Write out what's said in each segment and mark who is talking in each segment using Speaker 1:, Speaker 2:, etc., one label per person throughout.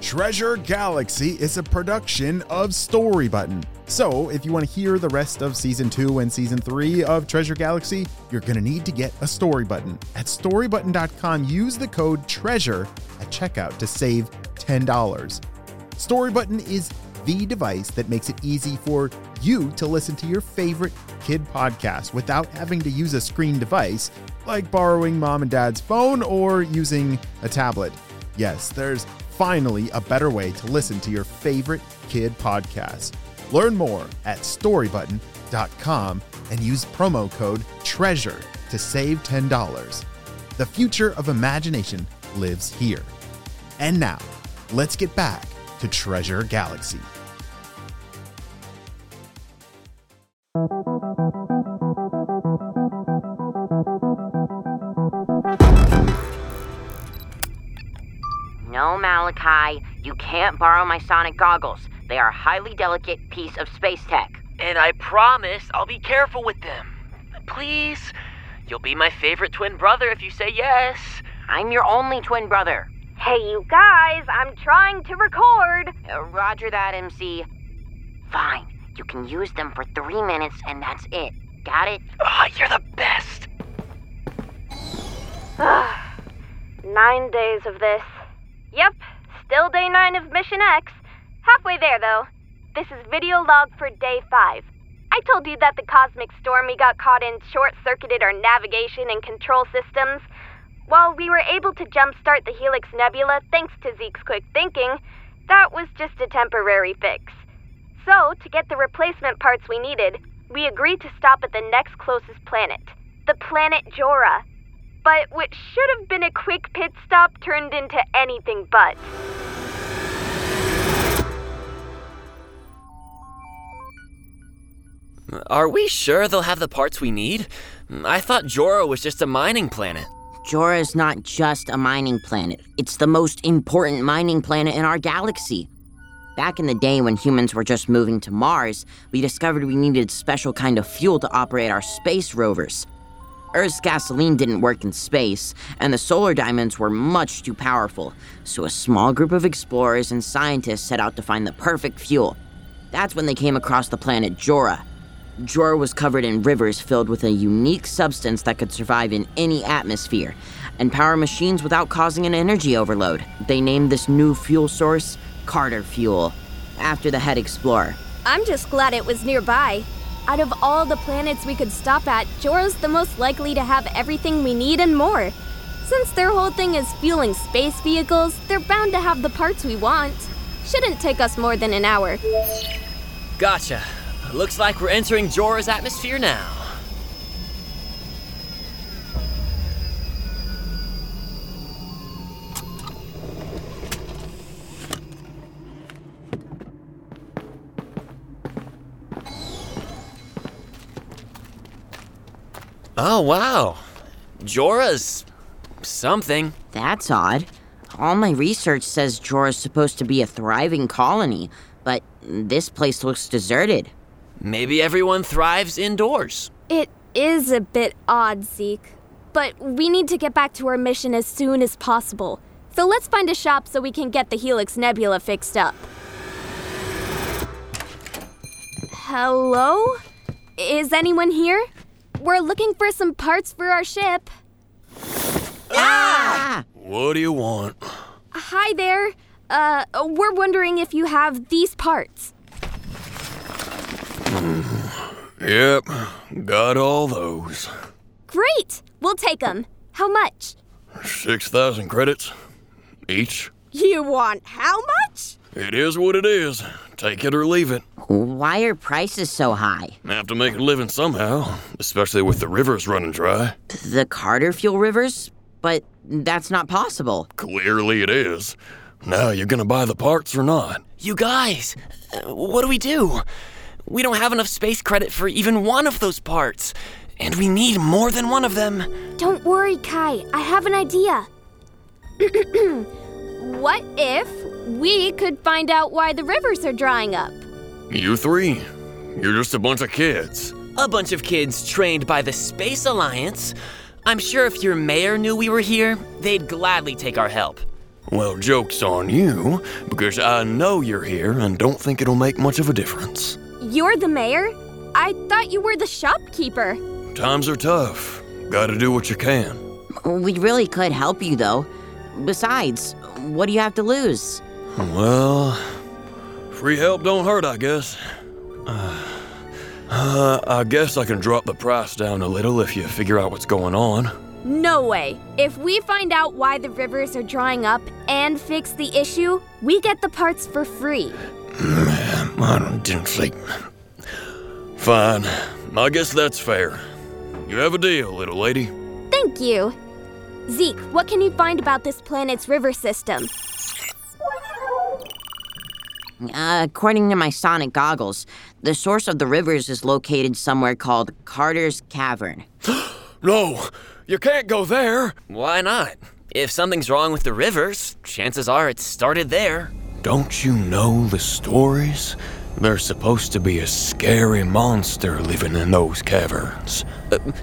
Speaker 1: Treasure Galaxy is a production of Storybutton. So, if you want to hear the rest of season 2 and season 3 of Treasure Galaxy, you're going to need to get a Storybutton. At storybutton.com, use the code TREASURE at checkout to save $10. Storybutton is the device that makes it easy for you to listen to your favorite kid podcast without having to use a screen device like borrowing mom and dad's phone or using a tablet. Yes, there's finally a better way to listen to your favorite kid podcast. Learn more at storybutton.com and use promo code TREASURE to save $10. The future of imagination lives here. And now, let's get back to Treasure Galaxy.
Speaker 2: You can't borrow my sonic goggles. They are a highly delicate piece of space tech.
Speaker 3: And I promise I'll be careful with them. Please, you'll be my favorite twin brother if you say yes.
Speaker 2: I'm your only twin brother.
Speaker 4: Hey, you guys, I'm trying to record.
Speaker 2: Uh, roger that, MC. Fine, you can use them for three minutes and that's it. Got it?
Speaker 3: Oh, you're the best.
Speaker 4: nine days of this. Yep, still day nine of Mission X. Halfway there, though. This is video log for day five. I told you that the cosmic storm we got caught in short circuited our navigation and control systems. While we were able to jumpstart the Helix Nebula thanks to Zeke's quick thinking, that was just a temporary fix. So, to get the replacement parts we needed, we agreed to stop at the next closest planet, the planet Jora. But what should have been a quick pit stop turned into anything but.
Speaker 3: Are we sure they'll have the parts we need? I thought Jora was just a mining planet.
Speaker 2: Jora is not just a mining planet, it's the most important mining planet in our galaxy. Back in the day when humans were just moving to Mars, we discovered we needed a special kind of fuel to operate our space rovers. Earth's gasoline didn't work in space, and the solar diamonds were much too powerful, so a small group of explorers and scientists set out to find the perfect fuel. That's when they came across the planet Jora. Jora was covered in rivers filled with a unique substance that could survive in any atmosphere and power machines without causing an energy overload. They named this new fuel source Carter Fuel, after the head explorer.
Speaker 5: I'm just glad it was nearby. Out of all the planets we could stop at, Jora's the most likely to have everything we need and more. Since their whole thing is fueling space vehicles, they're bound to have the parts we want. Shouldn't take us more than an hour.
Speaker 3: Gotcha. Looks like we're entering Jora's atmosphere now. Oh, wow. Jora's something.
Speaker 2: That's odd. All my research says Jora's supposed to be a thriving colony, but this place looks deserted.
Speaker 3: Maybe everyone thrives indoors.
Speaker 5: It is a bit odd, Zeke. But we need to get back to our mission as soon as possible. So let's find a shop so we can get the Helix Nebula fixed up. Hello? Is anyone here? We're looking for some parts for our ship.
Speaker 2: Ah!
Speaker 6: What do you want?
Speaker 5: Hi there. Uh, we're wondering if you have these parts.
Speaker 6: Yep, got all those.
Speaker 5: Great! We'll take them. How much?
Speaker 6: 6,000 credits each.
Speaker 5: You want how much?
Speaker 6: It is what it is. Take it or leave it.
Speaker 2: Why are prices so high?
Speaker 6: I have to make a living somehow, especially with the rivers running dry.
Speaker 2: The Carter Fuel Rivers? But that's not possible.
Speaker 6: Clearly it is. Now, you're gonna buy the parts or not?
Speaker 3: You guys, what do we do? We don't have enough space credit for even one of those parts, and we need more than one of them.
Speaker 5: Don't worry, Kai. I have an idea. what if we could find out why the rivers are drying up?
Speaker 6: You three? You're just a bunch of kids.
Speaker 3: A bunch of kids trained by the Space Alliance. I'm sure if your mayor knew we were here, they'd gladly take our help.
Speaker 6: Well, joke's on you, because I know you're here and don't think it'll make much of a difference.
Speaker 5: You're the mayor? I thought you were the shopkeeper.
Speaker 6: Times are tough. Gotta do what you can.
Speaker 2: We really could help you, though. Besides, what do you have to lose?
Speaker 6: Well, free help don't hurt, I guess. Uh, uh, I guess I can drop the price down a little if you figure out what's going on.
Speaker 5: No way. If we find out why the rivers are drying up and fix the issue, we get the parts for free.
Speaker 6: I didn't think. Fine. I guess that's fair. You have a deal, little lady.
Speaker 5: Thank you. Zeke, what can you find about this planet's river system?
Speaker 2: Uh, according to my sonic goggles, the source of the rivers is located somewhere called Carter's Cavern.
Speaker 6: No, you can't go there.
Speaker 3: Why not? If something's wrong with the rivers, chances are it started there.
Speaker 6: Don't you know the stories? There's supposed to be a scary monster living in those caverns.
Speaker 3: M-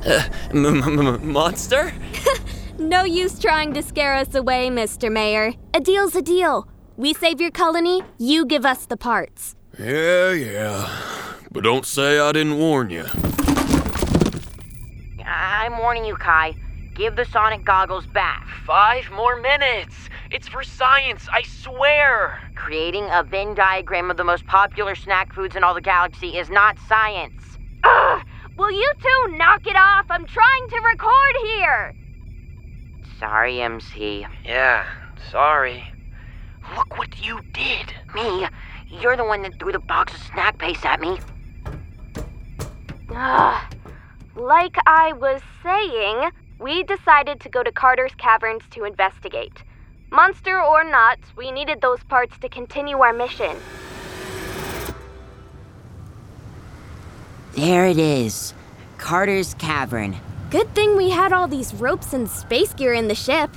Speaker 3: m- m- monster?
Speaker 5: No use trying to scare us away, Mr. Mayor. A deal's a deal. We save your colony, you give us the parts.
Speaker 6: Yeah, yeah. But don't say I didn't warn you.
Speaker 2: I'm warning you, Kai. Give the sonic goggles back.
Speaker 3: Five more minutes. It's for science, I swear.
Speaker 2: Creating a Venn diagram of the most popular snack foods in all the galaxy is not science.
Speaker 4: Ugh! Will you two knock it off? I'm trying to record here!
Speaker 2: Sorry, MC.
Speaker 3: Yeah, sorry. Look what you did.
Speaker 2: Me? You're the one that threw the box of snack paste at me.
Speaker 4: Ugh. Like I was saying, we decided to go to Carter's Caverns to investigate. Monster or not, we needed those parts to continue our mission.
Speaker 2: There it is. Carter's Cavern.
Speaker 5: Good thing we had all these ropes and space gear in the ship.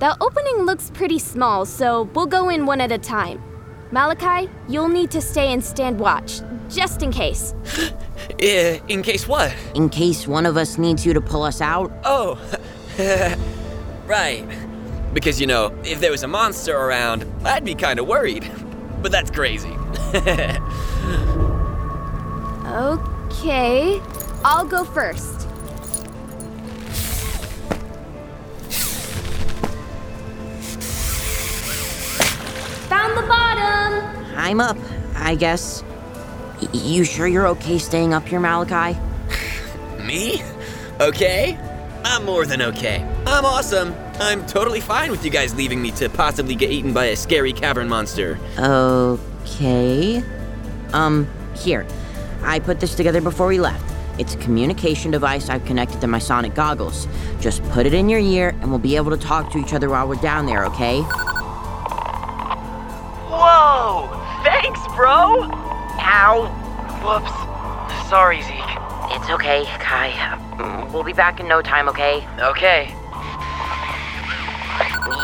Speaker 5: The opening looks pretty small, so we'll go in one at a time. Malachi, you'll need to stay and stand watch, just in case.
Speaker 3: Uh, in case what?
Speaker 2: In case one of us needs you to pull us out.
Speaker 3: Oh, right. Because, you know, if there was a monster around, I'd be kind of worried. But that's crazy.
Speaker 5: Okay, I'll go first.
Speaker 2: I'm up, I guess. Y- you sure you're okay staying up here, Malachi?
Speaker 3: Me? Okay? I'm more than okay. I'm awesome. I'm totally fine with you guys leaving me to possibly get eaten by a scary cavern monster.
Speaker 2: Okay. Um, here. I put this together before we left. It's a communication device I've connected to my sonic goggles. Just put it in your ear and we'll be able to talk to each other while we're down there, okay?
Speaker 3: Thanks, bro!
Speaker 2: Ow!
Speaker 3: Whoops. Sorry, Zeke.
Speaker 2: It's okay, Kai. We'll be back in no time, okay?
Speaker 3: Okay.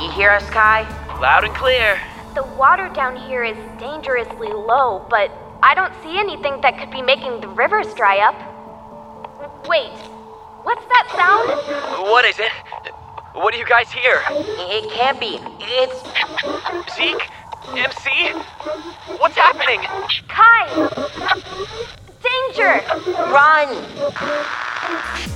Speaker 2: You hear us, Kai?
Speaker 3: Loud and clear.
Speaker 4: The water down here is dangerously low, but I don't see anything that could be making the rivers dry up. Wait, what's that sound?
Speaker 3: What is it? What do you guys hear?
Speaker 2: It can't be. It's.
Speaker 3: Zeke? MC? What's happening?
Speaker 4: Kai! Danger!
Speaker 2: Run!